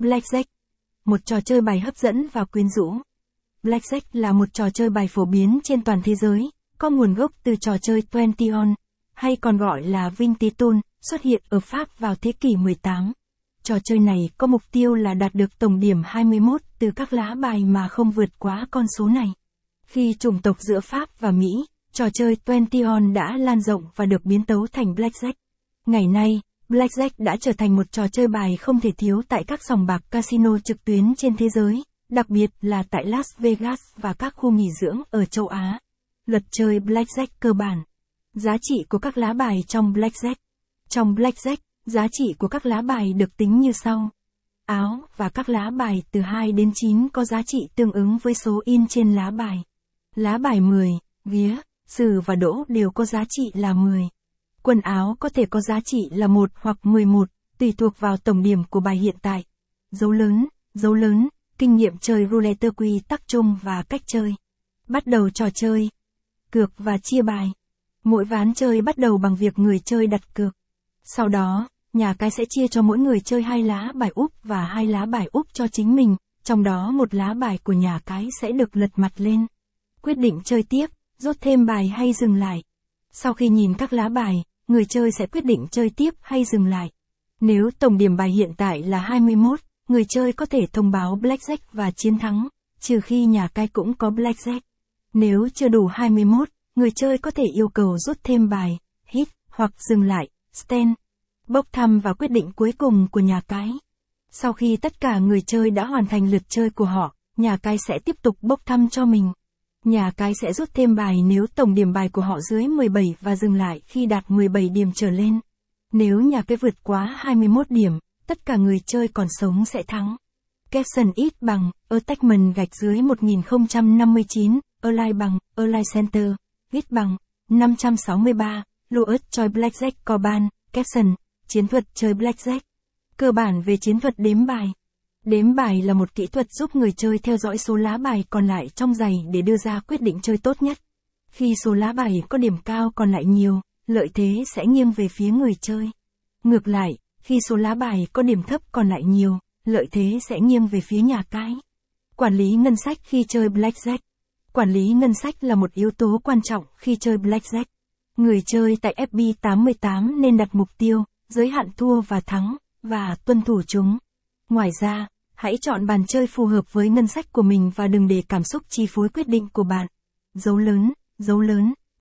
Blackjack. Một trò chơi bài hấp dẫn và quyến rũ. Blackjack là một trò chơi bài phổ biến trên toàn thế giới, có nguồn gốc từ trò chơi 20 on, hay còn gọi là Vintage Tool, xuất hiện ở Pháp vào thế kỷ 18. Trò chơi này có mục tiêu là đạt được tổng điểm 21 từ các lá bài mà không vượt quá con số này. Khi chủng tộc giữa Pháp và Mỹ, trò chơi 20 on đã lan rộng và được biến tấu thành Blackjack. Ngày nay, Blackjack đã trở thành một trò chơi bài không thể thiếu tại các sòng bạc casino trực tuyến trên thế giới, đặc biệt là tại Las Vegas và các khu nghỉ dưỡng ở châu Á. Luật chơi Blackjack cơ bản. Giá trị của các lá bài trong Blackjack. Trong Blackjack, giá trị của các lá bài được tính như sau. Áo và các lá bài từ 2 đến 9 có giá trị tương ứng với số in trên lá bài. Lá bài 10, vía, sử và đỗ đều có giá trị là 10. Quần áo có thể có giá trị là 1 hoặc 11, tùy thuộc vào tổng điểm của bài hiện tại. Dấu lớn, dấu lớn, kinh nghiệm chơi roulette quy tắc chung và cách chơi. Bắt đầu trò chơi. Cược và chia bài. Mỗi ván chơi bắt đầu bằng việc người chơi đặt cược. Sau đó, nhà cái sẽ chia cho mỗi người chơi hai lá bài úp và hai lá bài úp cho chính mình, trong đó một lá bài của nhà cái sẽ được lật mặt lên. Quyết định chơi tiếp, rút thêm bài hay dừng lại. Sau khi nhìn các lá bài, người chơi sẽ quyết định chơi tiếp hay dừng lại. Nếu tổng điểm bài hiện tại là 21, người chơi có thể thông báo Blackjack và chiến thắng, trừ khi nhà cái cũng có Blackjack. Nếu chưa đủ 21, người chơi có thể yêu cầu rút thêm bài, hit, hoặc dừng lại, stand. Bốc thăm và quyết định cuối cùng của nhà cái. Sau khi tất cả người chơi đã hoàn thành lượt chơi của họ, nhà cái sẽ tiếp tục bốc thăm cho mình. Nhà cái sẽ rút thêm bài nếu tổng điểm bài của họ dưới 17 và dừng lại khi đạt 17 điểm trở lên. Nếu nhà cái vượt quá 21 điểm, tất cả người chơi còn sống sẽ thắng. Capson ít bằng, Attachment gạch dưới 1059, Align bằng, Align Center, ít bằng, 563, Louis choi Blackjack Corban, Capson, chiến thuật chơi Blackjack. Cơ bản về chiến thuật đếm bài. Đếm bài là một kỹ thuật giúp người chơi theo dõi số lá bài còn lại trong giày để đưa ra quyết định chơi tốt nhất. Khi số lá bài có điểm cao còn lại nhiều, lợi thế sẽ nghiêng về phía người chơi. Ngược lại, khi số lá bài có điểm thấp còn lại nhiều, lợi thế sẽ nghiêng về phía nhà cái. Quản lý ngân sách khi chơi Blackjack. Quản lý ngân sách là một yếu tố quan trọng khi chơi Blackjack. Người chơi tại FB88 nên đặt mục tiêu, giới hạn thua và thắng, và tuân thủ chúng. Ngoài ra, hãy chọn bàn chơi phù hợp với ngân sách của mình và đừng để cảm xúc chi phối quyết định của bạn. Dấu lớn, dấu lớn,